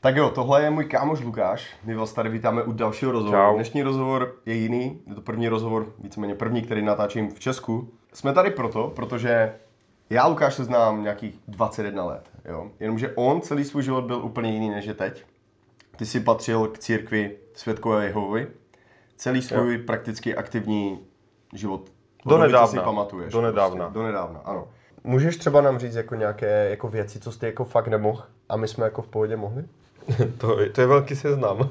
Tak jo, tohle je můj kámoš Lukáš. My vás tady vítáme u dalšího rozhovoru. Čau. Dnešní rozhovor je jiný, je to první rozhovor, víceméně první, který natáčím v Česku. Jsme tady proto, protože já Lukáš se znám nějakých 21 let, jo. Jenomže on celý svůj život byl úplně jiný než je teď. Ty si patřil k církvi Světkové Jehovy. Celý svůj prakticky aktivní život. co nedávna. si pamatuješ. Do nedávna. Prostě. Do nedávna, ano. Můžeš třeba nám říct jako nějaké jako věci, co jste jako fakt nemohl a my jsme jako v pohodě mohli? To, je- to je velký seznam.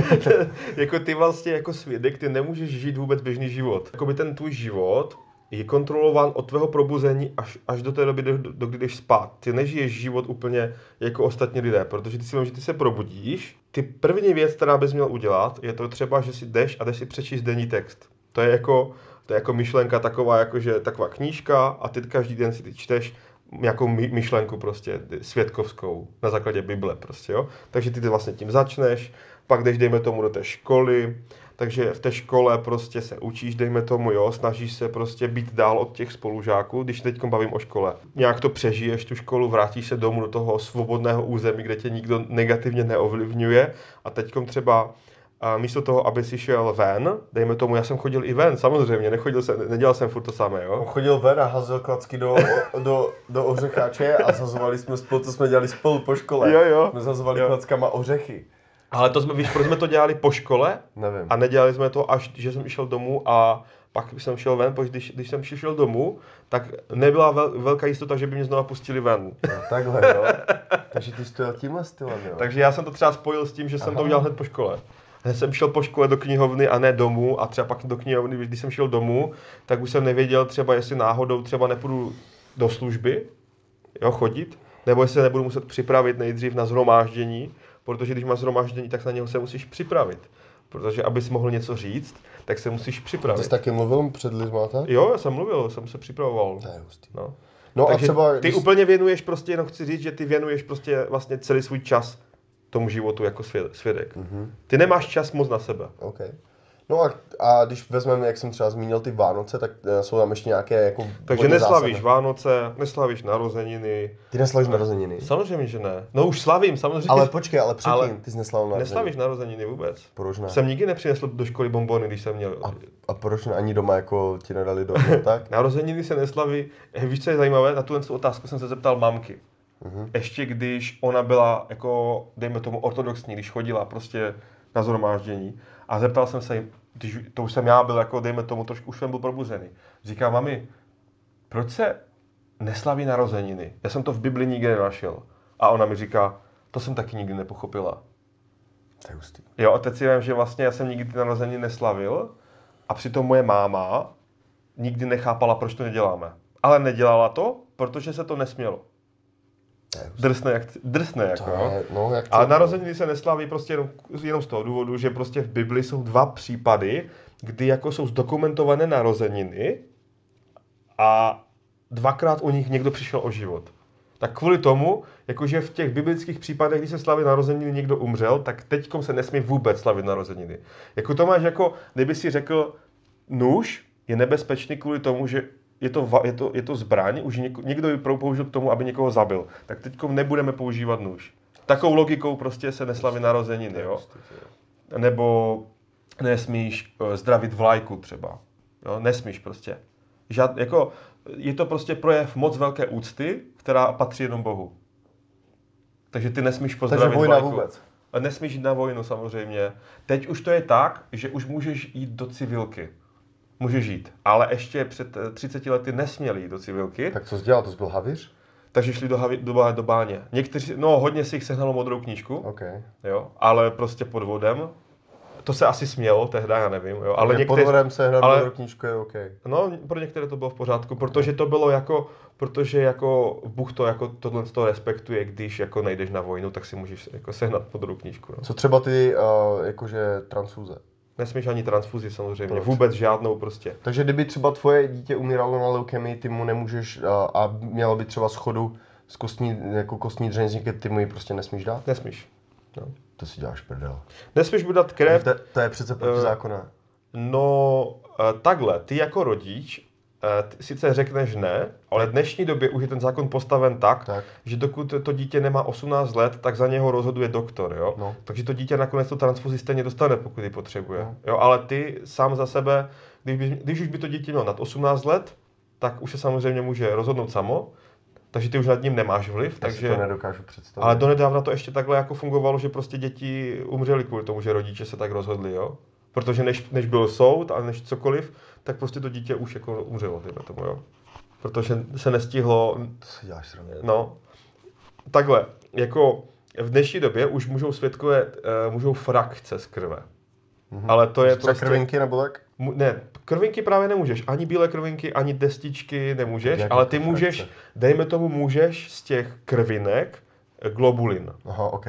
jako ty vlastně jako svědek, ty nemůžeš žít vůbec běžný život. Jakoby ten tvůj život je kontrolován od tvého probuzení až, až do té doby, do, do kdy jdeš spát. Ty nežiješ život úplně jako ostatní lidé, protože ty si vím, že ty se probudíš. Ty první věc, která bys měl udělat, je to třeba, že si jdeš a jdeš si přečíst denní text. To je jako, to je jako myšlenka taková, jakože taková knížka a ty každý den si ty čteš nějakou my- myšlenku prostě světkovskou na základě Bible prostě, jo. Takže ty vlastně tím začneš, pak jdeš, dejme tomu, do té školy, takže v té škole prostě se učíš, dejme tomu, jo, snažíš se prostě být dál od těch spolužáků, když teď bavím o škole. Nějak to přežiješ tu školu, vrátíš se domů do toho svobodného území, kde tě nikdo negativně neovlivňuje a teď třeba a místo toho, aby si šel ven, dejme tomu, já jsem chodil i ven, samozřejmě, nechodil jsem, nedělal jsem furt to samé, jo. On chodil ven a hazel klacky do, do, do ořecháče a zazovali jsme spolu, to jsme dělali spolu po škole. Jo, jo. Jsme zazovali Jo. klackama ořechy. Ale to jsme, víš, proč jsme to dělali po škole Nevím. a nedělali jsme to až, že jsem šel domů a pak jsem šel ven, protože když, když jsem šel domů, tak nebyla vel, velká jistota, že by mě znova pustili ven. No, takhle, jo. Takže ty jsi to tímhle stylem, jo. Takže já jsem to třeba spojil s tím, že jsem Aha. to udělal hned po škole. Jsem šel po škole do knihovny a ne domů a třeba pak do knihovny, když jsem šel domů, tak už jsem nevěděl třeba, jestli náhodou třeba nepůjdu do služby, jo, chodit, nebo jestli se nebudu muset připravit nejdřív na zhromáždění, protože když máš zhromáždění, tak na něho se musíš připravit. Protože abys mohl něco říct, tak se musíš Ty připravit. jsi taky mluvil před lidma, tak? Jo, já jsem mluvil, jsem se připravoval. To je hustý. No. No Takže a třeba, ty když... úplně věnuješ prostě, jenom chci říct, že ty věnuješ prostě vlastně celý svůj čas tomu životu jako svě- svědek. Mhm. Ty nemáš čas moc na sebe. OK. No a, a když vezmeme, jak jsem třeba zmínil ty Vánoce, tak eh, jsou tam ještě nějaké jako Takže neslavíš zásadné. Vánoce, neslavíš narozeniny. Ty neslavíš narozeniny. Samozřejmě, že ne. No už slavím, samozřejmě. Ale počkej, ale předtím, Ale ty jsi neslavil narozeniny. Neslavíš narozeniny vůbec. Proč ne? Jsem nikdy nepřinesl do školy bombony, když jsem měl. A, a proč ne, ani doma jako ti nedali do no, tak? Narozeniny se neslaví. Eh, Víš, co je zajímavé? Na tuhle tu otázku jsem se zeptal mamky. Mhm. Ještě když ona byla jako, dejme tomu, ortodoxní, když chodila prostě na zhromáždění. A zeptal jsem se jí, když to už jsem já byl jako, dejme tomu, trošku už jsem byl probuzený. Říká, mami, proč se neslaví narozeniny? Já jsem to v Bibli nikdy nenašel. A ona mi říká, to jsem taky nikdy nepochopila. To je hustý. Jo, a teď si vím, že vlastně já jsem nikdy ty narozeniny neslavil a přitom moje máma nikdy nechápala, proč to neděláme. Ale nedělala to, protože se to nesmělo. Drsné jak, drsné jako, je, no, jak A to- narozeniny se neslaví prostě jenom, jenom z toho důvodu, že prostě v Bibli jsou dva případy, kdy jako jsou zdokumentované narozeniny a dvakrát u nich někdo přišel o život. Tak kvůli tomu, jakože v těch biblických případech, kdy se slaví narozeniny, někdo umřel, tak teďkom se nesmí vůbec slavit narozeniny. Jako to máš jako, kdyby si řekl, nůž je nebezpečný kvůli tomu, že je to, je to, je to zbraň, už něko, někdo ji použil k tomu, aby někoho zabil. Tak teď nebudeme používat nůž. Takovou logikou prostě se neslaví narozeniny, jo? Nebo nesmíš eh, zdravit vlajku třeba. Jo? Nesmíš prostě. Žád, jako, je to prostě projev moc velké úcty, která patří jenom Bohu. Takže ty nesmíš pozdravit Takže vojna vlajku. vůbec. Nesmíš jít na vojnu samozřejmě. Teď už to je tak, že už můžeš jít do civilky. Můžeš jít. Ale ještě před eh, 30 lety nesměli jít do civilky, tak. Co jsi dělal, to jsi byl havíř? takže šli do, havi- do, do báně. Někteří, no hodně si jich sehnalo modrou knížku, OK. jo, ale prostě pod vodem. To se asi smělo tehdy, já nevím, jo, ale někteří, pod vodem se hned ale- ale... knížku je OK. No, pro některé to bylo v pořádku, protože to bylo jako, protože jako Bůh to jako tohle to respektuje, když jako nejdeš na vojnu, tak si můžeš jako sehnat modrou knížku. No. Co třeba ty, uh, jakože transfuze? Nesmíš ani transfuzi samozřejmě, Proč? vůbec žádnou prostě. Takže kdyby třeba tvoje dítě umíralo na leukemii, ty mu nemůžeš uh, a mělo by třeba schodu z kostní, jako kostní dřeňzníky, ty mu ji prostě nesmíš dát? Nesmíš. No. To si děláš prdel. Nesmíš mu dát krev, To, to je přece protizákonné. no eh, takhle, ty jako rodič eh, sice řekneš ne, ale v dnešní době už je ten zákon postaven tak, Tak. že dokud to dítě nemá 18 let, tak za něho rozhoduje doktor, jo? No. Takže to dítě nakonec tu transfuzi stejně dostane, pokud ji potřebuje. No. Jo, ale ty sám za sebe, když, by, když už by to dítě mělo nad 18 let, tak už se samozřejmě může rozhodnout samo, takže ty už nad ním nemáš vliv, Takže... takže... to nedokážu představit. Ale donedávna to ještě takhle jako fungovalo, že prostě děti umřely kvůli tomu, že rodiče se tak rozhodli, jo? Protože než, než byl soud a než cokoliv, tak prostě to dítě už jako umřelo, tyhle tomu, jo? Protože se nestihlo, To si děláš srandu. no, takhle, jako v dnešní době už můžou svědkové, uh, můžou frakce z krve. Mhm. Ale to je Třeba prostě... krvinky nebo tak? Ne, krvinky právě nemůžeš, ani bílé krvinky, ani destičky nemůžeš, Jak ale ty můžeš, frakce? dejme tomu, můžeš z těch krvinek globulin. Aha, OK.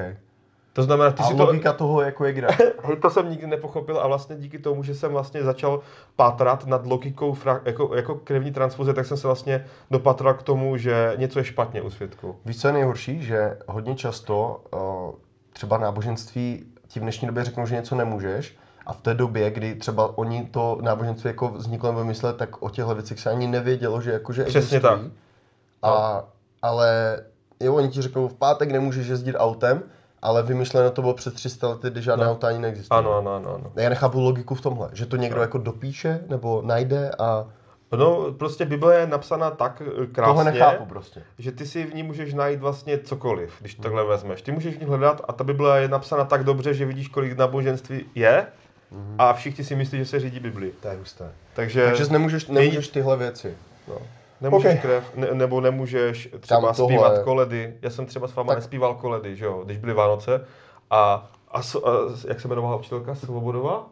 To znamená, ty A si to... logika toho jako je kde? To jsem nikdy nepochopil a vlastně díky tomu, že jsem vlastně začal pátrat nad logikou fra, jako, jako krevní transfuze, tak jsem se vlastně dopatral k tomu, že něco je špatně u svědků. Víš, co je nejhorší? Že hodně často uh, třeba náboženství ti v dnešní době řeknou, že něco nemůžeš, a v té době, kdy třeba oni to náboženství jako vzniklo nebo vymysleli, tak o těchto věcech se ani nevědělo, že jakože Přesně existují. tak. A, ale jo, oni ti řeknou, v pátek nemůžeš jezdit autem, ale vymyšleno to bylo před 300 lety, kdy žádné No. auta ani neexistují. Ano, ano, ano. ano. Já nechápu logiku v tomhle, že to někdo jako dopíše nebo najde a No, prostě Bible je napsaná tak eh, krásně, tohle nechápu prostě. že ty si v ní můžeš najít vlastně cokoliv, když to takhle vezmeš. Ty můžeš v ní hledat a ta Bible je napsána tak dobře, že vidíš, kolik náboženství je a všichni si myslí, že se řídí Bibli. To je husté. Takže, Takže nemůžeš, nemůžeš tyhle věci. no, nemůžeš Ok. krev, ne, nebo nemůžeš třeba Tam tohle- zpívat koledy. Já jsem třeba s váma Tak- nespíval koledy, že jo, když byly Vánoce. A, a, a jak se jmenovala učitelka? Svobodová?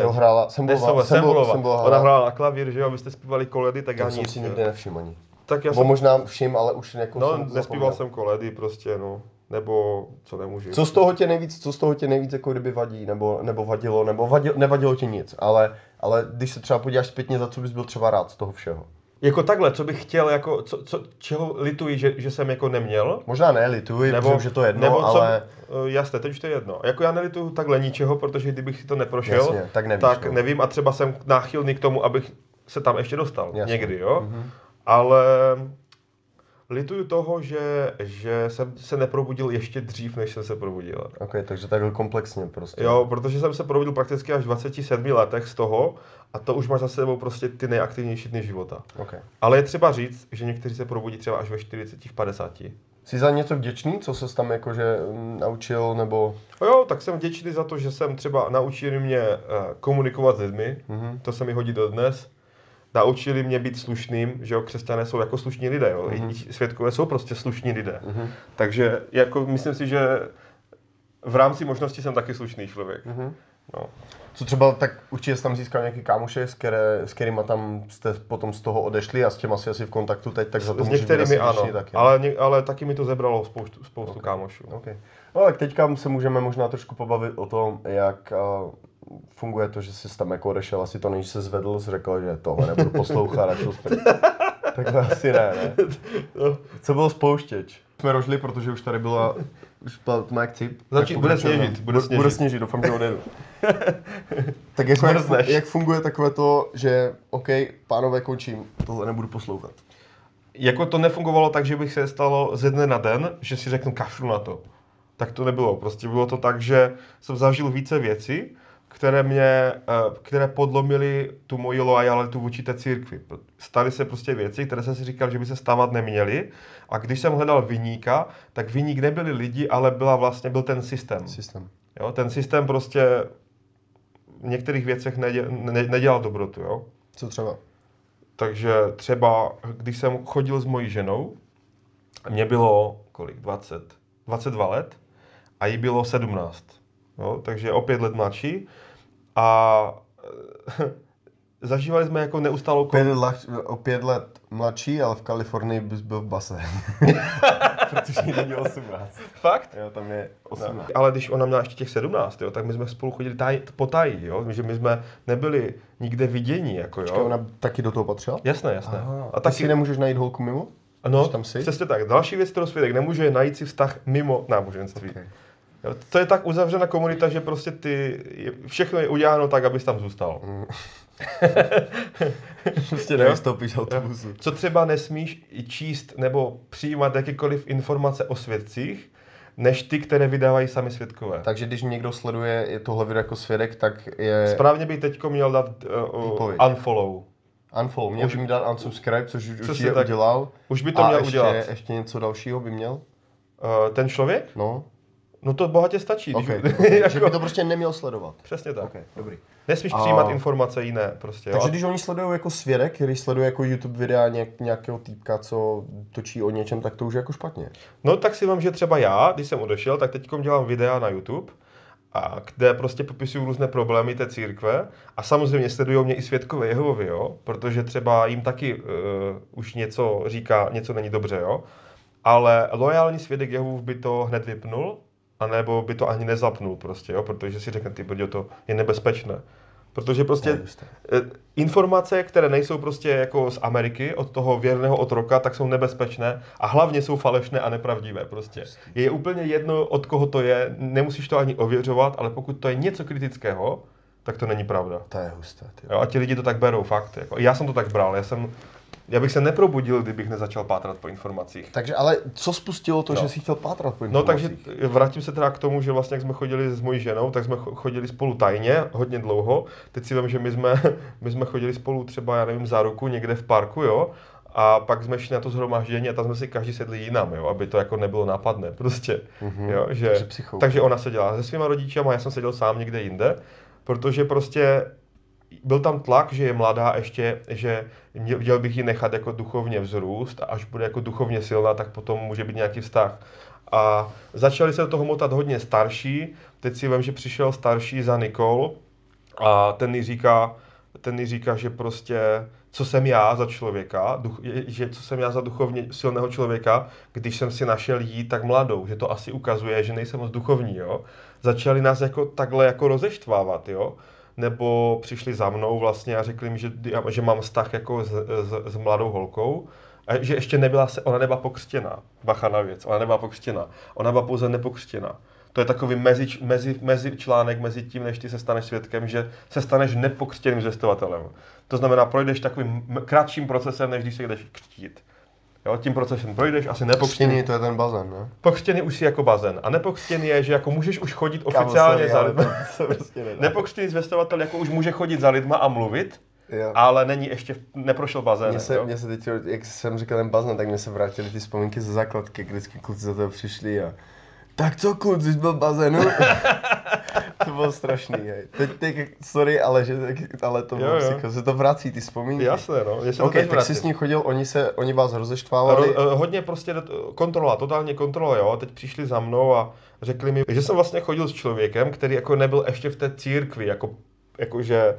Jo, hrála, Sembolová, Nesova, Sembolová. Sembolová Ona hrála na klavír, že jo, vy jste zpívali koledy, tak já To jsem nic. si nikdy nevšiml ani. Tak já jsem, možná všim, ale už jako no, jsem nespíval zapomněl. jsem koledy prostě, no. Nebo co nemůžu. Co z toho tě nejvíc, co z toho tě nejvíc jako kdyby vadí, nebo, nebo vadilo, nebo vadilo, nevadilo ti nic, ale, ale když se třeba podíváš zpětně, za co bys byl třeba rád z toho všeho. Jako takhle, co bych chtěl, jako, co, co, čeho lituji, že, že jsem jako neměl, Možná ne, lituji, nebo, protože už je to jedno, nebo co, ale eh, jasné, teď už to je jedno. Jako já nelituju takhle ničeho, protože kdybych si to neprošel, Jasně, tak nevíš, tak no. nevím a třeba jsem náchylný k tomu, abych se tam ještě dostal Jasně. někdy, jo. Mhm. Ale lituju toho, že, že jsem se neprobudil ještě dřív, než jsem se probudil. ok, takže takhle komplexně prostě. Jo, protože jsem se probudil prakticky až v 27 letech z toho a to už máš za sebou prostě ty nejaktivnější dny života. Ok. Ale je třeba říct, že někteří se probudí třeba až ve 40, v 50. Jsi za něco vděčný, co se tam jakože mm, naučil, nebo... No jo, tak jsem vděčný za to, že jsem třeba naučili mě eh, komunikovat s lidmi, Mhm. to se mi hodí dodnes. Naučili mě být slušným, že jo, křesťané jsou jako slušní lidé, jo. Mhm. I světkové jsou prostě slušní lidé. Mhm. Takže jako myslím si, že v rámci možností jsem taky slušný člověk. Mhm. No. Co třeba, tak určitě jsi tam získal nějaký kámoše, s, které, s kterýma tam jste potom z toho odešli a s těma si asi v kontaktu teď, tak za to S můžeš některými asi ano, taky. ale, ale taky mi to zebralo spoustu, spoustu kámošů. OK. No tak teďka se můžeme možná trošku pobavit o tom, jak uh, funguje to, že jsi tam jako odešel, asi to než se zvedl, jsi řekl, že tohle nebudu poslouchat a. Takhle asi ne, ne? No. Co byl spouštěč? Jsme rožli, protože už tady byla, už jak cip. Začí- Tak bude sněžit, bude Bude sněžit. sněžit, doufám, že odjedu. tak jako jak, jak, funguje takové to, že OK, pánové, končím, tohle nebudu poslouchat. Jako to nefungovalo tak, že bych se stalo ze dne na den, že si řeknu kašlu na to. Tak to nebylo. Prostě bylo to tak, že jsem zažil více věcí, které mě, eh, které podlomily tu moji lojalitu vůči té církvi. Staly se prostě věci, které jsem si říkal, že by se stávat neměly. A když jsem hledal vyníka, tak vyník nebyli lidi, ale byla vlastně, byl ten systém. Systém. Jo? Ten systém prostě v některých věcech nedě, ne, nedělal dobrotu. Jo? Co třeba? Takže třeba, když jsem chodil s mojí ženou, mě bylo kolik, 20, 22 let a jí bylo 17. Jo? Takže o pět let mladší. A zažívali jsme jako neustálou... Pět let, o pět let mladší, ale v Kalifornii bys byl v base. Protože není 18. Fakt? Jo, tam je 18. No. Ale když ona měla ještě těch 17, jo, tak my jsme spolu chodili taj, po tají, jo? že my jsme nebyli nikde vidění, jako jo. Počkej, ona taky do toho patřila? Jasné, jasné. Aha, a taky si nemůžeš najít holku mimo? no, tam přesně tak. Další věc, kterou svědek nemůže najít si vztah mimo náboženství. Okay. To je tak uzavřená komunita, že prostě ty, je, všechno je uděláno tak, abys tam zůstal. Prostě nevystoupíš z autobusu. Co třeba nesmíš číst nebo přijímat jakékoliv informace o svědcích, než ty, které vydávají sami svědkové. Takže když někdo sleduje tohle video jako svědek, tak je Správně bych teď měl dát uh, Výpověď. unfollow. unfollow. Měl by mi dát unsubscribe, což už určitě tak. udělal. Už by to A měl ještě, udělat. ještě něco dalšího by měl? Uh, ten člověk? No, No to bohatě stačí. ok. Když, Že jako, by to prostě neměl sledovat. Přesně tak. Ok, dobrý. Nesmíš A- přijímat informace jiné. Prostě, jo. Takže A- když oni sledují jako svědek, který sleduje jako YouTube videa nějak, nějakého týpka, co točí o něčem, tak to už je jako špatně. No tak si vám, že třeba já, když jsem odešel, tak teď dělám videa na YouTube, a kde prostě popisuju různé problémy té církve a samozřejmě sledují mě i svědkové Jehovy, jo, protože třeba jim taky uh, už něco říká, něco není dobře, jo, ale lojální svědek Jehův by to hned vypnul, anebo by to ani nezapnul prostě, jo, protože si řekne, ty brďo, to je nebezpečné. Protože prostě just eh, informace, které nejsou prostě jako z Ameriky, od toho věrného otroka, tak jsou nebezpečné a hlavně jsou falešné a nepravdivé prostě. Je úplně jedno, od koho to je, nemusíš to ani ověřovat, ale pokud to je něco kritického, tak to není pravda. To je husté. Ty. Jo, a ti lidi to tak berou, fakt. Jako. Já jsem to tak bral, já jsem, já bych se neprobudil, kdybych nezačal pátrat po informacích. Takže ale co spustilo to, No. že jsi chtěl pátrat po No takže informacích? vrátím se teda k tomu, že vlastně jak jsme chodili s mojí ženou, tak jsme cho- chodili spolu tajně, hodně dlouho. Teď si vím, že my jsme, my jsme chodili spolu třeba, já nevím, za ruku někde v parku, jo. A pak jsme šli na to zhromáždění a tam jsme si každý sedli jinam, jo, aby to jako nebylo nápadné, prostě, Mhm. jo, že, Takže takže ona seděla se svýma rodičema, já jsem seděl sám někde jinde, protože prostě byl tam tlak, že je mladá ještě, že měl, bych ji nechat jako duchovně vzrůst a až bude jako duchovně silná, tak potom může být nějaký vztah. A začali se do toho motat hodně starší, teď si vím, že přišel starší za Nikol a ten jí říká, ten jí říká, že prostě co jsem já za člověka, duch, že co jsem já za duchovně silného člověka, když jsem si našel jí tak mladou, že to asi ukazuje, že nejsem moc duchovní, jo. Začali nás jako takhle jako rozeštvávat, jo. Nebo přišli za mnou vlastně a řekli mi, že, že mám vztah jako s, s, s mladou holkou, a že ještě nebyla, se, ona nebyla pokřtěná. Bacha na věc, ona nebyla pokřtěná. Ona byla pouze nepokřtěná. To je takový mezi, mezi, mezi článek mezi tím, než ty se staneš svědkem, že se staneš nepokřtěným zvěstovatelem. To znamená, projdeš takovým kratším procesem, než když se jdeš křtít. Jo, tím procesem projdeš, asi nepokřtěný. Pokřtěný, to je ten bazén, ne? Pokřtěný už si jako bazén. A nepokřtěný je, že jako můžeš už chodit oficiálně za lidma. To prostě. Nepokřtěný zvěstovatel jako už může chodit za lidma a mluvit, Jo. ale není ještě, neprošel bazénem. Mně se, mně se teď, jak jsem říkal ten bazén, tak mně se vrátily ty vzpomínky ze základky, kdy vždycky kluci za to přišli a tak co kluci, jsi byl v bazénu? to bylo strašný, hej. Teď, teď, sorry, ale, že, ale to Jo, bylo jo. psycho, se to vrací, ty vzpomínky. Jasné, no. Se Ok, to tak jsi s ním chodil, oni, se, oni vás rozeštvávali. Ro, eh, hodně prostě kontrola, totálně kontrola, jo. Teď přišli za mnou a řekli mi, že jsem vlastně chodil s člověkem, který jako nebyl ještě v té církvi, jako, jakože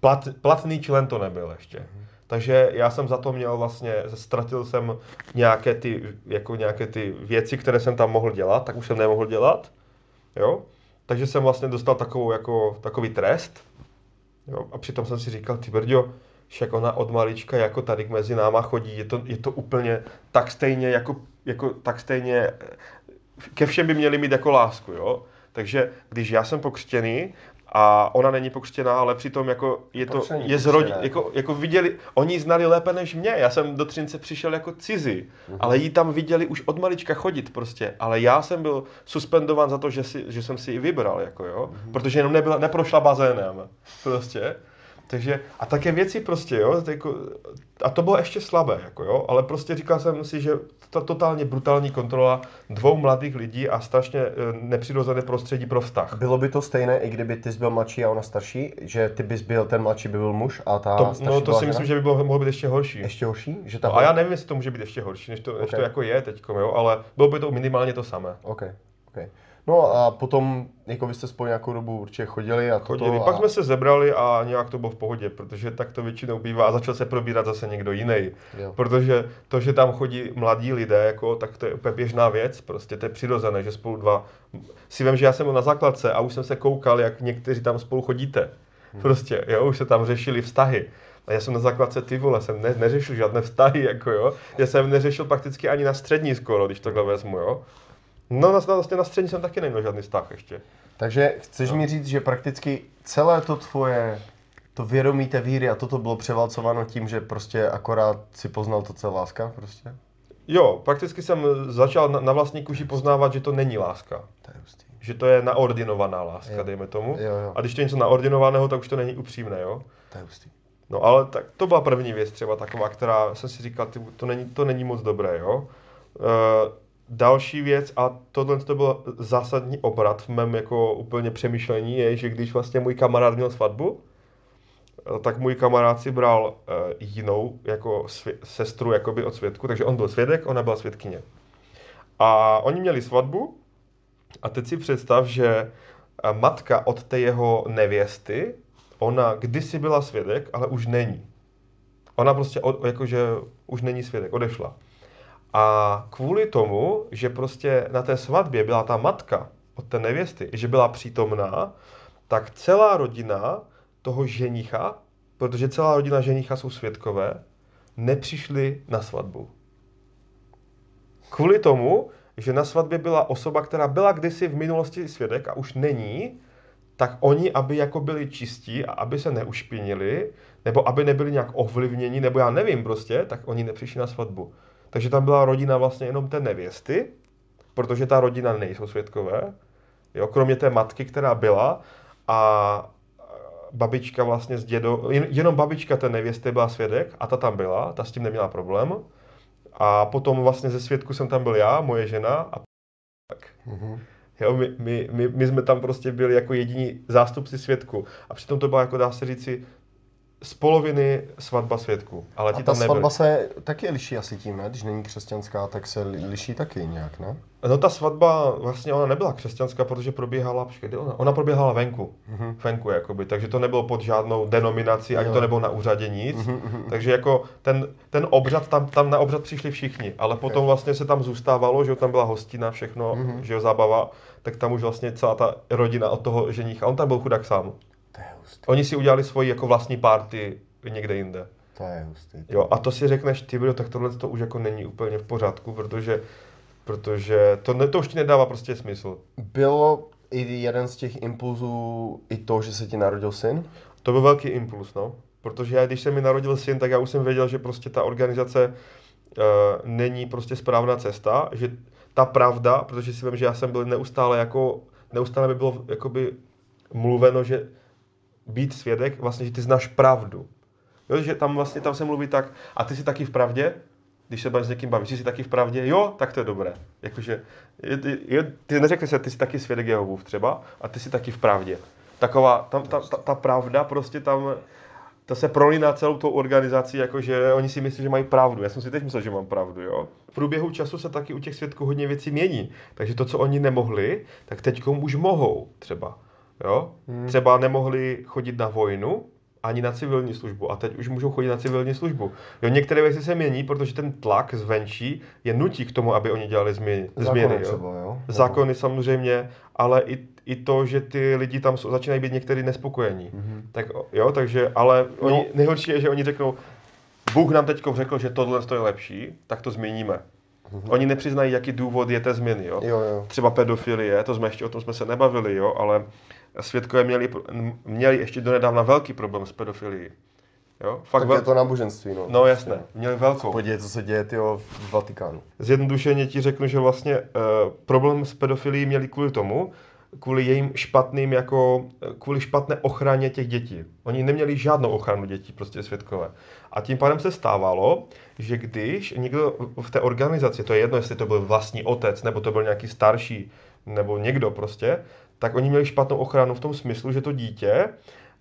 plat, platný člen to nebyl ještě. Takže já jsem za to měl vlastně, ztratil jsem nějaké ty, jako nějaké ty věci, které jsem tam mohl dělat, tak už jsem nemohl dělat, jo. Takže jsem vlastně dostal takovou, jako, takový trest, jo. A přitom jsem si říkal, ty brďo, však ona od malička jako tady mezi náma chodí, je to, je to úplně tak stejně, jako, jako tak stejně, ke všem by měli mít jako lásku, jo. Takže když já jsem pokřtěný a ona není pokřtěná, ale přitom jako je to, Proč je z rodin, pokřtěná? jako, jako viděli, oni ji znali lépe než mě, já jsem do Třince přišel jako cizí, ale ji tam viděli už od malička chodit prostě, ale já jsem byl suspendován za to, že, si, že jsem si ji vybral, jako jo, protože jenom nebyla, neprošla bazénem, prostě. Takže, a také věci prostě, jo, jako, a to bylo ještě slabé, jako jo, ale prostě říkal jsem si, že ta totálně brutální kontrola dvou mladých lidí a strašně eh, nepřirozené prostředí pro vztah. Bylo by to stejné, i kdyby ty jsi byl mladší a ona starší, že ty bys byl, ten mladší by byl muž a ta To, starší no to byla si myslím, že by bylo, mohlo být ještě horší. Ještě horší? Že ta No, a já nevím, jestli to může být ještě horší, než to, než Ok. to jako je teď, jo, ale bylo by to minimálně to samé. OK, OK. No a potom, jako vy jste spolu nějakou dobu určitě chodili a Chodili. toto Pak a... jsme se zebrali a nějak to bylo v pohodě, protože tak to většinou bývá a začal se probírat zase někdo jiný. Jo. Protože to, že tam chodí mladí lidé, jako, tak to je úplně běžná věc, prostě to je přirozené, že spolu dva. Si vím, že já jsem byl na základce a už jsem se koukal, jak někteří tam spolu chodíte. Prostě, jo, už se tam řešili vztahy. A já jsem na základce, ty vole, jsem ne, neřešil žádné vztahy, jako jo. Já jsem neřešil prakticky ani na střední skoro, když takhle vezmu, jo. No na, vlastně na střední jsem taky neměl žádný vztah ještě. Takže chceš mi říct, že prakticky celé to tvoje, to vědomí té víry a toto bylo převálcováno tím, že prostě akorát si poznal to, co je láska prostě? Jo, prakticky jsem začal na, na vlastní kuši poznávat, že to není láska. To je hustý. Že to je naordinovaná láska, Jo. dejme tomu. Jo, jo. A když to je něco naordinovaného, tak už to není upřímné, jo. To je hustý. No ale tak to byla první věc třeba taková, která jsem si říkal, ty, to, není, to není moc dobré, jo. E, další věc, a tohle to byl zásadní obrat v mém jako úplně přemýšlení, je, že když vlastně můj kamarád měl svatbu, tak můj kamarád si bral e, jinou jako svě- sestru jakoby od svědku, takže on byl svědek, ona byla svědkyně. A oni měli svatbu a teď si představ, že eh, matka od té jeho nevěsty, ona kdysi byla svědek, ale už není. Ona prostě od, jakože už není svědek, odešla. A kvůli tomu, že prostě na té svatbě byla ta matka od té nevěsty, že byla přítomná, tak celá rodina toho ženicha, protože celá rodina ženicha jsou svědkové, nepřišli na svatbu. Kvůli tomu, že na svatbě byla osoba, která byla kdysi v minulosti svědek a už není, tak oni, aby jako byli čistí a aby se neušpinili, nebo aby nebyli nějak ovlivněni, nebo já nevím prostě, tak oni nepřišli na svatbu. Takže tam byla rodina vlastně jenom té nevěsty, protože ta rodina nejsou svědkové, jo, kromě té matky, která byla a babička vlastně s dědou, jen, jenom babička té nevěsty byla svědek a ta tam byla, ta s tím neměla problém. A potom vlastně ze svědku jsem tam byl já, moje žena a tak. Mhm. Jo, my, my, my, my, jsme tam prostě byli jako jediní zástupci svědku. A přitom to byla, jako dá se říci, z poloviny svatba svědků. Ale A ti ta tam nebyli. svatba se taky liší asi tím, ne? Když není křesťanská, tak se li- liší taky nějak, ne? No ta svatba, vlastně ona nebyla křesťanská, protože probíhala, počkej, ona? Ona probíhala venku. Mhm. Venku, jakoby, takže to nebylo pod žádnou denominací, ani Jo. to nebylo na úřadě nic. Mhm, mhm. Takže jako ten, ten obřad, tam, tam na obřad přišli všichni, ale potom vlastně se tam zůstávalo, že jo, tam byla hostina, všechno, Mhm. že jo, zábava, tak tam už vlastně celá ta rodina od toho ženicha, on tam byl chudák sám. To je hustý. Oni si udělali svoji jako vlastní party někde jinde. To je hustý. Jo, a to si řekneš, ty bro, tak tohle to už jako není úplně v pořádku, protože, protože to, ne, to už ti nedává prostě smysl. Bylo i jeden z těch impulzů i to, že se ti narodil syn? To byl velký impuls, no. Protože já, když se mi narodil syn, tak já už jsem věděl, že prostě ta organizace uh, není prostě správná cesta, že ta pravda, protože si vím, že já jsem byl neustále jako, neustále by bylo jakoby mluveno, že být svědek, vlastně, že ty znáš pravdu. Jo, že tam vlastně, tam se mluví tak, a ty jsi taky v pravdě, když se s někým bavíš, jsi taky v pravdě, jo, tak to je dobré. Jakože, je, je, ty neřekli se, ty jsi taky svědek Jehovův třeba, a ty jsi taky v pravdě. Taková, tam, ta, ta, ta pravda prostě tam, to se prolíná celou tou organizací, jakože oni si myslí, že mají pravdu. Já jsem si teď myslel, že mám pravdu, jo. V průběhu času se taky u těch svědků hodně věcí mění. Takže to, co oni nemohli, tak teď už mohou třeba. Jo? Hmm. Třeba nemohli chodit na vojnu, ani na civilní službu. A teď už můžou chodit na civilní službu. Jo, některé věci se mění, protože ten tlak zvenčí je nutí k tomu, aby oni dělali změny. Zákony změny jo. třeba, jo? Zákony samozřejmě, ale i, i to, že ty lidi tam jsou, začínají být některý nespokojení. Mhm. Mm-hmm. Tak jo, takže, ale oni, No. nejhorší je, že oni řeknou, Bůh nám teď řekl, že tohle je lepší, tak to změníme. Mm-hmm. Oni nepřiznají, jaký důvod je té změny, jo. Jo, jo. Třeba pedofilie, to jsme ještě o tom jsme se nebavili, jo, ale svědkové měli, měli ještě donedávna velký problém s pedofilií. Jo, fakt Tak vel... je to náboženství, no. No jasné, měli velkou. Podívej, co se děje, tyjo, v Vatikánu. Zjednodušeně ti řeknu, že vlastně uh, problém s pedofilií měli kvůli tomu, kvůli jejím špatným jako, kvůli špatné ochraně těch dětí. Oni neměli žádnou ochranu dětí, prostě svědkové. A tím pádem se stávalo, že když někdo v té organizaci, to je jedno, jestli to byl vlastní otec, nebo to byl nějaký starší, nebo někdo prostě, tak oni měli špatnou ochranu v tom smyslu, že to dítě,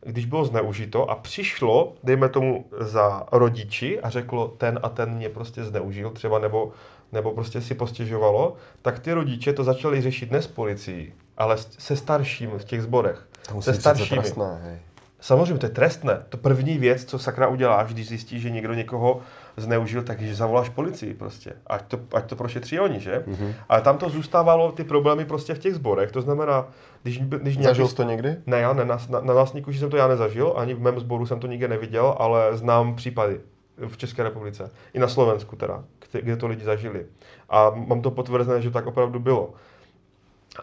když bylo zneužito a přišlo, dejme tomu, za rodiči a řeklo, ten a ten mě prostě zneužil třeba, nebo, nebo prostě si postěžovalo, tak ty rodiče to začali řešit ne s policií, ale se staršími v těch zborech. To Se staršími. trestné, hej. Samozřejmě, to je trestné. To první věc, co sakra uděláš, když zjistíš, že někdo někoho zneužil, tak že zavoláš policii prostě. Ať to, ať to prošetří oni, že? Mhm. Mm-hmm. Ale tam to zůstávalo ty problémy prostě v těch zborech. To znamená, když, když nějaký... Zažil jsi to někdy? Ne, já ne, na, na, na vlastníku jsem to já nezažil, ani v mém sboru jsem to nikde neviděl, ale znám případy v České republice. I na Slovensku teda, kde, kde to lidi zažili. A mám to potvrzené, že tak opravdu bylo.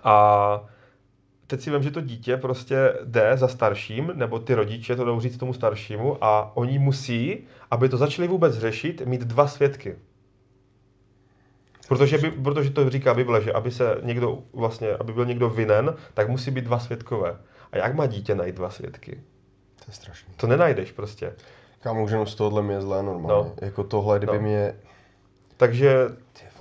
A teď si vím, že to dítě prostě jde za starším, nebo ty rodiče to jdou říct tomu staršímu a oni musí, aby to začali vůbec řešit, mít dva svědky. Protože, by, protože to říká Bible, že aby se někdo vlastně, aby byl někdo vinen, tak musí být dva svědkové. A jak má dítě najít dva svědky? To je strašný. To nenajdeš prostě. Kámo, už jenom z tohohle mě je zlé normálně. No. Jako tohle, kdyby No. mě... Takže,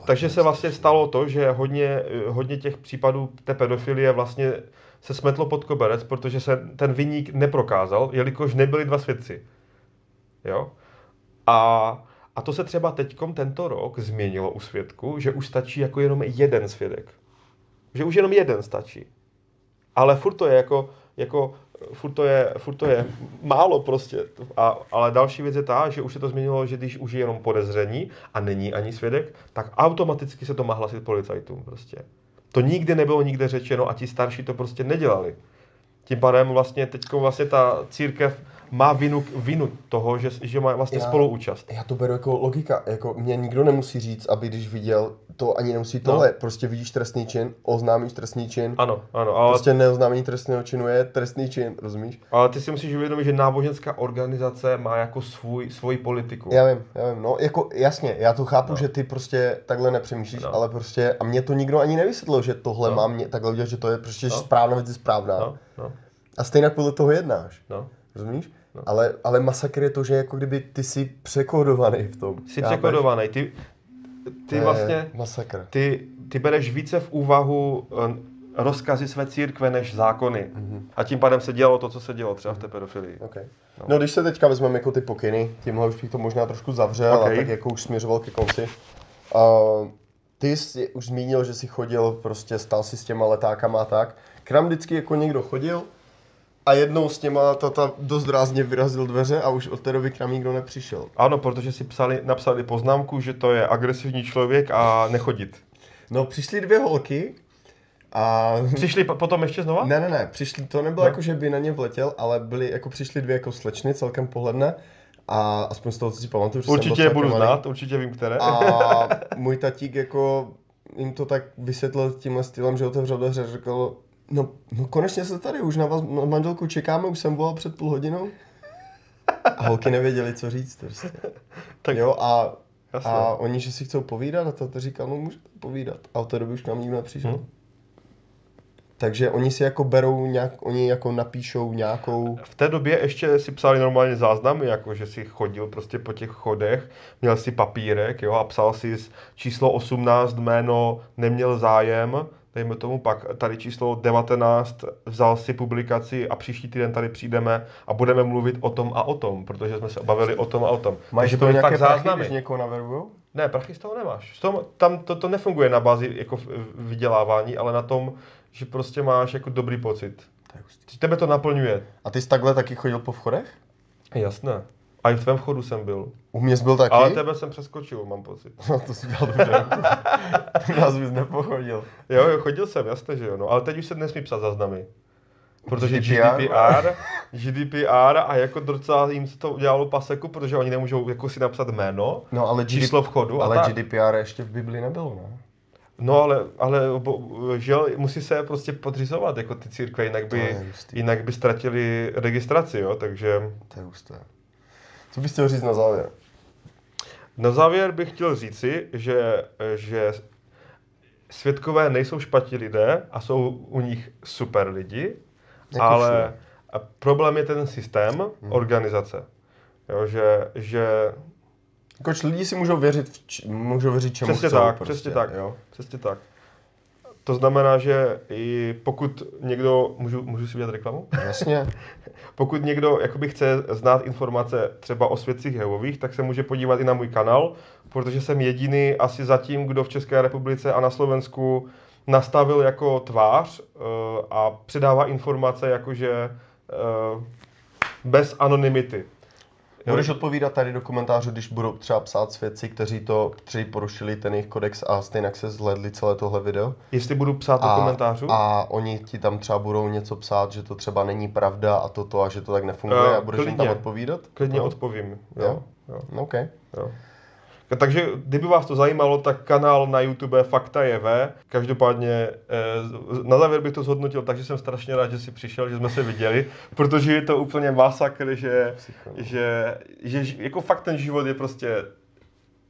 takže se vlastně stalo to, že hodně, hodně těch případů té pedofilie vlastně se smetlo pod koberec, protože se ten viník neprokázal, jelikož nebyli dva svědci. Jo? A, a to se třeba teďkom tento rok změnilo u svědku, že už stačí jako jenom jeden svědek. Že už jenom jeden stačí. Ale furt to je jako, jako furt to je, furt to je málo prostě. A, ale další věc je ta, že už se to změnilo, že když už je jenom podezření a není ani svědek, tak automaticky se to má hlasit policajtům prostě. To nikdy nebylo nikde řečeno a ti starší to prostě nedělali. Tím pádem vlastně teď vlastně ta církev má vinu, vinu toho, že, že má vlastně Já- spoluúčast. Já to beru jako logika, jako mě nikdo nemusí říct, aby když viděl, to ani nemusí tohle, prostě vidíš trestný čin, oznámíš trestný čin, Ano, ano, ale, prostě neoznámení trestného činu je trestný čin, rozumíš? ale ty si musíš uvědomit, že náboženská organizace má jako svůj, svoji politiku. Já vím, já vím, no jako jasně, já to chápu, No. že ty prostě takhle nepřemýšlíš, No. ale prostě, a mě to nikdo ani nevysvětlil, že tohle No. mám mě, takhle udělat, že to je prostě No. správná věc je správná. No, no, A stejně podle toho jednáš, no. rozumíš? No. Ale, ale masakr je to, že jako kdyby ty jsi překodovaný v tom. Jsi chápeš? překodovaný. Ty, ty vlastně, Masakr. ty, ty bereš více v úvahu eh, rozkazy své církve než zákony. Mhm. A tím pádem se dělalo to, co se dělo třeba v té pedofilii. Okay. No. když se teďka vezmeme jako ty pokyny, tímhle už bych to možná trošku zavřel Ok. a tak jako už směřoval ke konci. Uh, ty jsi už zmínil, že jsi chodil, prostě stál si s těma letákama a tak. K nám vždycky jako někdo chodil a jednou s těma tata dost rázně vyrazil dveře a už od té doby k nám nikdo nepřišel. Ano, protože si psali, napsali poznámku, že to je agresivní člověk a nechodit. No přišly dvě holky a... Přišli po- potom ještě znova? Ne, ne, ne, přišli, to nebylo No. jako, že by na ně vletěl, ale byly, jako přišly dvě jako slečny, celkem pohledné. A aspoň z toho, co si pamatuju, že jsem Určitě je celkem budu malý. znát, určitě vím, které. A můj tatík jako jim to tak vysvětlil tímhle stylem, že otevřel dveře a řekl, no, no konečně se tady, už na vás na manželku čekáme, už jsem volal před půl hodinou. A holky nevěděli, co říct. Prostě. tak Jo, a, a oni, že si chcou povídat, a to říkal, no můžete povídat. A od té doby už k nám nikdo nepřišel. Hm. Takže oni si jako berou nějak, oni jako napíšou nějakou, V té době ještě si psali normálně záznamy, jako že si chodil prostě po těch chodech, měl si papírek, jo, a psal si číslo 18, jméno, neměl zájem, dejme tomu pak tady číslo 19, vzal si publikaci a příští týden tady přijdeme a budeme mluvit o tom a o tom, protože jsme se bavili o tom a o tom. Máš Takže to nějaké prachy, záznamy. když někoho navervujou? Ne, prachy z toho nemáš. Z toho, tam to, to nefunguje na bázi jako vydělávání, ale na tom, že prostě máš jako dobrý pocit. Tebe to naplňuje. A ty jsi takhle taky chodil po vchodech? Jasné. A i v tvém vchodu jsem byl. U mě jsi byl taky? Ale tebe jsem přeskočil, mám pocit. No to si dělal dobře. Ty nás bys nepochodil. Jo, jo, chodil jsem, jasně, že jo. No, ale teď už se nesmí psát záznamy. Protože GDPR? GDPR, GDPR a jako docela jim se to udělalo paseku, protože oni nemůžou jako si napsat jméno, No ale, číslo vchodu a ale tak. GDPR ještě v Bibli nebylo, ne? No ale, ale bo, žel, musí se prostě podřizovat jako ty církve, jinak by, jinak by ztratili registraci, jo, takže To je husté. Co bys chtěl říct na závěr? na závěr bych chtěl říci, že, že svědkové nejsou špatní lidé a jsou u nich super lidi, Jako ale všude. problém je ten systém, Hmm. organizace. Jo, že, že Jakož lidi si můžou věřit, v č- můžou věřit čemu Přesně chcou, tak, prostě, přesně tak. Jo? přesně tak. To znamená, že i pokud někdo, můžu, můžu si udělat reklamu? Jasně. Pokud někdo jakoby chce znát informace třeba o svědcích Jehovových, tak se může podívat i na můj kanál, protože jsem jediný asi zatím, kdo v České republice a na Slovensku nastavil jako tvář eh, a předává informace jakože eh, bez anonymity. Jo? Budeš odpovídat tady do komentářů, když budou třeba psát svědci, kteří to, kteří porušili ten jejich kodex a stejně se zhledli celé tohle video. Jestli budu psát do komentářů? a oni ti tam třeba budou něco psát, že to třeba není pravda a toto a že to tak nefunguje Eh, a budeš jim tam klidně. odpovídat? Klidně no. odpovím. Jo? Jo? Jo? OK. Jo. Takže kdyby vás to zajímalo, tak kanál na YouTube Fakta je V. Každopádně eh, na závěr bych to zhodnotil, takže jsem strašně rád, že jsi přišel, že jsme se viděli, protože je to úplně masakr, že, že, že jako fakt ten život je prostě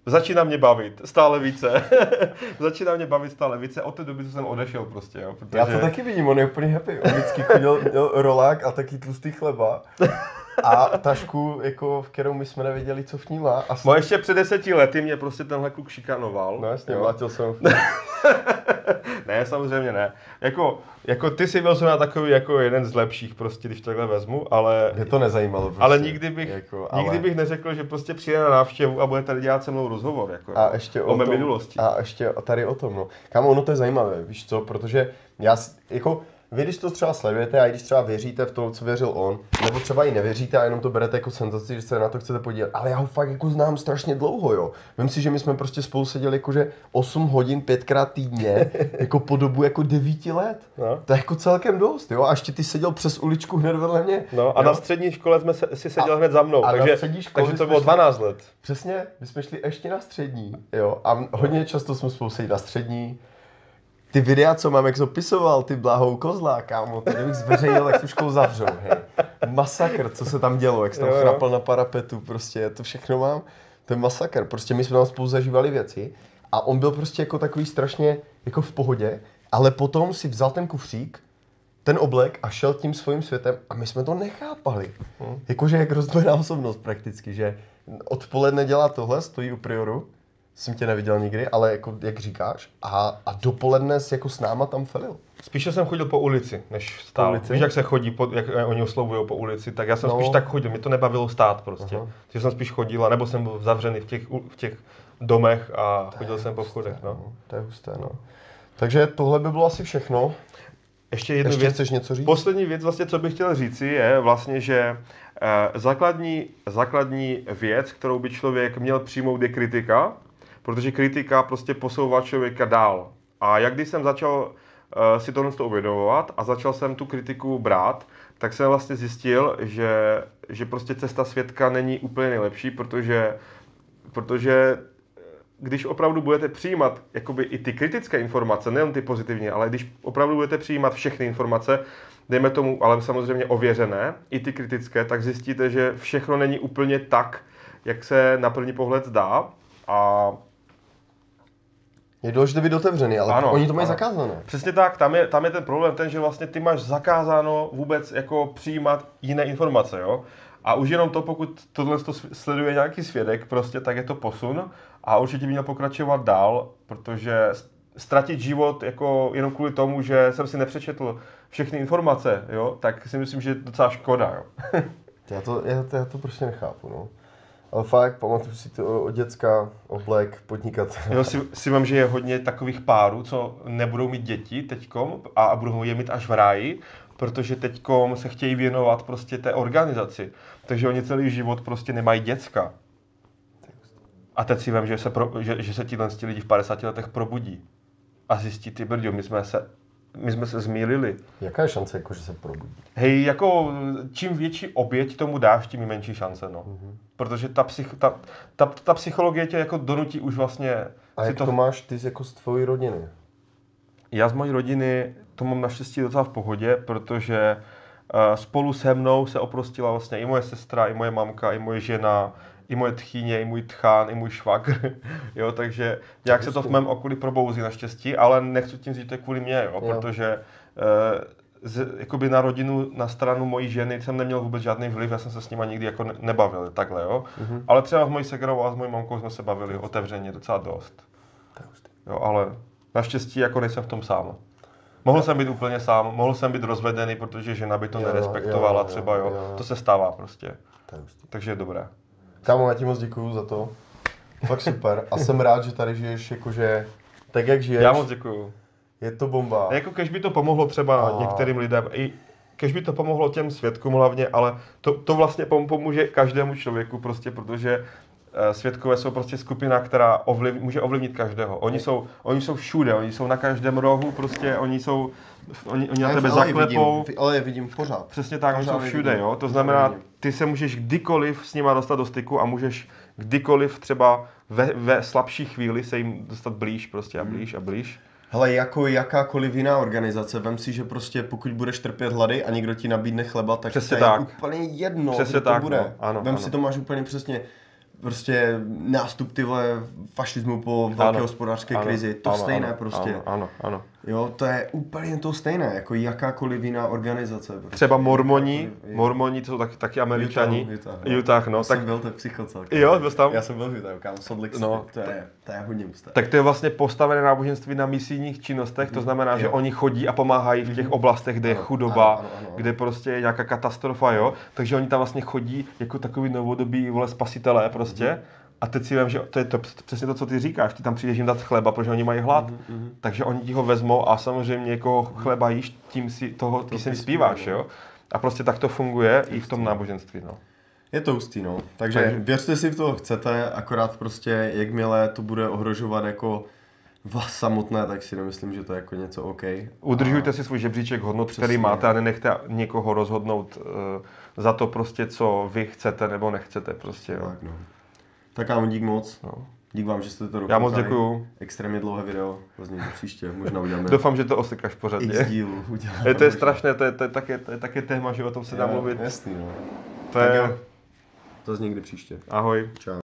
Začíná mě bavit stále více. Začíná mě bavit stále více. Od té doby, co jsem odešel prostě, jo. Protože... Já to taky vidím, on je úplně happy. On vždycky chodil rolák a taky tlustý chleba. A tašku, jako, v kterou my jsme nevěděli, co v ní má. A No ještě před deseti lety mě prostě tenhle kluk šikanoval. No jasně, jo. mlátil jsem. ne, samozřejmě ne. Jako, jako ty jsi byl zrovna takový jako jeden z lepších, prostě, když takhle vezmu, ale... Mě to nezajímalo prostě. Ale nikdy bych, Jako, ale... nikdy bych neřekl, že prostě přijde na návštěvu a bude tady dělat se mnou rozhovor. Jako, A ještě o, o, mé minulosti. A ještě tady o tom, no. Kámo, ono to je zajímavé, víš co, protože já, jako, vy když to třeba sledujete a i když třeba věříte v to, co věřil on, nebo třeba i nevěříte a jenom to berete jako senzaci, že se na to chcete podívat, ale já ho fakt jako znám strašně dlouho, jo. Vím si, že my jsme prostě spolu seděli jakože 8 hodin pětkrát týdně, jako po dobu jako 9 let. No. To je jako celkem dost, jo. A ještě ty seděl přes uličku hned vedle mě. No a jo? na střední škole jsme se, si seděl A- hned za mnou, a na takže, střední škole takže to bylo šli- 12 let. Přesně, my jsme šli ještě na střední, jo, a hodně často jsme spolu seděli na střední. Ty videa, co mám, jak jsi opisoval, ty bláhou kozla, kámo, to kdybych zveřejnil, tak tu školu zavřou, hej. Masakr, co se tam dělo, jak jsi tam Jo, jo. chrapal na parapetu, prostě, to všechno mám. To je masakr, prostě my jsme tam spolu zažívali věci a on byl prostě jako takový strašně jako v pohodě, ale potom si vzal ten kufřík, ten oblek a šel tím svým světem a my jsme to nechápali. Hmm. Jakože jak rozdvojená osobnost prakticky, že odpoledne dělá tohle, stojí u prioru, jsem tě neviděl nikdy, ale jako jak říkáš, a, a dopoledne si jako s náma tam felil. Spíše jsem chodil po ulici, než stál. Po ulici? Víš, jak se chodí, po, jak eh, oni oslovují po ulici, tak já jsem No. spíš tak chodil, mě to nebavilo stát prostě. Aha. Takže jsem spíš chodil, nebo jsem byl zavřený v těch, v těch domech a chodil jsem po vchodech. No. To je husté, no. Takže tohle by bylo asi všechno. Ještě jednu Ještě věc. chceš něco říct? Poslední věc, vlastně, co bych chtěl říci, je vlastně, že eh, základní, základní věc, kterou by člověk měl přijmout, je kritika, protože kritika prostě posouvá člověka dál. A jak když jsem začal eh, si tohle to uvědomovat a začal jsem tu kritiku brát, tak jsem vlastně zjistil, že, že prostě cesta světka není úplně nejlepší, protože, protože když opravdu budete přijímat jakoby i ty kritické informace, nejen ty pozitivní, ale když opravdu budete přijímat všechny informace, dejme tomu, ale samozřejmě ověřené, i ty kritické, tak zjistíte, že všechno není úplně tak, jak se na první pohled zdá. A Je důležité být otevřený, ale Ano, oni to mají ano. zakázané. Přesně tak, tam je, tam je ten problém ten, že vlastně ty máš zakázáno vůbec jako přijímat jiné informace, jo. A už jenom to, pokud tohle to sleduje nějaký svědek, prostě, tak je to posun a určitě by měl pokračovat dál, protože ztratit život jako jenom kvůli tomu, že jsem si nepřečetl všechny informace, jo, tak si myslím, že je docela škoda, jo. Já to, já, to, já to prostě nechápu, no. Ale fakt, pamatuju si to od děcka, oblek, podnikat. Jo, si, si vím, že je hodně takových párů, co nebudou mít děti teďkom a, a budou je mít až v ráji, protože teďkom se chtějí věnovat prostě té organizaci. Takže oni celý život prostě nemají děcka. A teď si vím, že se, pro, že, že se tihle ti lidi v 50 letech probudí a zjistí, ty brďo, my jsme se, my jsme se zmýlili. Jaká je šance, jako, že se probudí? Hej, jako čím větší oběť tomu dáš, tím menší šance, no. Mhm. Protože ta, psych, ta, ta, ta psychologie tě jako donutí už vlastně A jak to... máš ty jako z tvojí rodiny? Já z mojí rodiny to mám naštěstí docela v pohodě, protože eh, spolu se mnou se oprostila vlastně i moje sestra, i moje mamka, i moje žena, i moje tchýně, i můj tchán, i můj švagr, jo, takže nějak se to v mém okolí probouzí naštěstí, ale nechci tím říct, že to je kvůli mě, jo, Jo. protože eh, z, jakoby na rodinu, na stranu mojí ženy jsem neměl vůbec žádný vliv, já jsem se s nima nikdy jako ne- nebavil, takhle, jo. Mhm. Ale třeba s mojí segrou a s mojí mamkou jsme se bavili otevřeně docela dost. To je hustý. Jo, ale naštěstí jako nejsem v tom sám. Mohl jsem být úplně sám, mohl jsem být rozvedený, protože žena by to Jo, nerespektovala jo, jo, třeba, jo. jo. To se stává prostě. To je hustý. Takže je dobré. Kámo, já ti moc děkuju za to. Fakt super. A jsem rád, že tady žiješ jakože tak, jak žiješ. Já moc děkuju. Je to bomba. Jako kež by to pomohlo třeba A- některým lidem, i kež by to pomohlo těm svědkům hlavně, ale to, to vlastně pom- pomůže každému člověku prostě, protože eh, svědkové jsou prostě skupina, která ovliv, může ovlivnit každého. Oni jsou, oni jsou všude, oni jsou na každém rohu, prostě oni jsou oni, oni na tebe LA zaklepou, Vidím, LA je vidím pořád. Přesně tak, oni jsou Pořád všude, vidím. jo. To Pořád znamená, ty se můžeš kdykoliv s nima dostat do styku a můžeš kdykoliv třeba ve, ve slabší chvíli se jim dostat blíž prostě a blíž a blíž. Hele, jako jakákoliv jiná organizace, vem si, že prostě pokud budeš trpět hlady a někdo ti nabídne chleba, tak Přesně to je tak. úplně jedno, Přesně kdo to tak, bude. no. Ano, vem ano. si to máš úplně přesně prostě nástup ty vole fašismu po velké hospodářské Ano, krizi, to ano, stejné ano, prostě. Ano, ano, ano. Jo, to je úplně to stejné, jako jakákoliv jiná organizace. Prostě. Třeba mormoni, mormoni, to jsou taky, taky američani. Utah, Utah, no. Utah, no, Já tak, jsem byl to psychocelk. Jo, byl jsi tam? Já jsem byl v Utah, kámo, Salt Lake No. To je, to je hodně husté. tak to je vlastně postavené náboženství na misijních činnostech, to znamená, že Jo. oni chodí a pomáhají v těch oblastech, kde je Ano, chudoba, ano, ano, ano. kde prostě je nějaká katastrofa, jo. Takže oni tam vlastně chodí jako takový novodobí vole spasitelé prostě. Mhm. A teď si vím, že to je to, přesně to, co ty říkáš, ty tam přijdeš jim dát chleba, protože oni mají hlad. Mhm, Takže oni ti ho vezmou a samozřejmě jako chleba jíš, tím si toho píseň ty zpíváš, jo. A prostě tak to funguje i v tom náboženství, no. Je to hustý, no. Takže, Takže- věřte si v to chcete, akorát prostě, jakmile to bude ohrožovat jako vás samotné, tak si nemyslím, že to je jako něco OK. Udržujte si svůj žebříček hodnot, který Přesně. máte a nenechte někoho rozhodnout uh, za to prostě, co vy chcete nebo nechcete prostě. Tak, no. Tak kámo, dík moc. No. Dík vám, že jste to Já moc děkuju. Extrémně dlouhé video, vlastně příště, možná uděláme Doufám, že to osekáš x pořadně. dílů. Uděláme Je, to je strašné, to je, to je, také, to je také téma, že o tom se dá mluvit. Jasný, no. To Tak je... jo. To z někdy příště. Ahoj. Čau.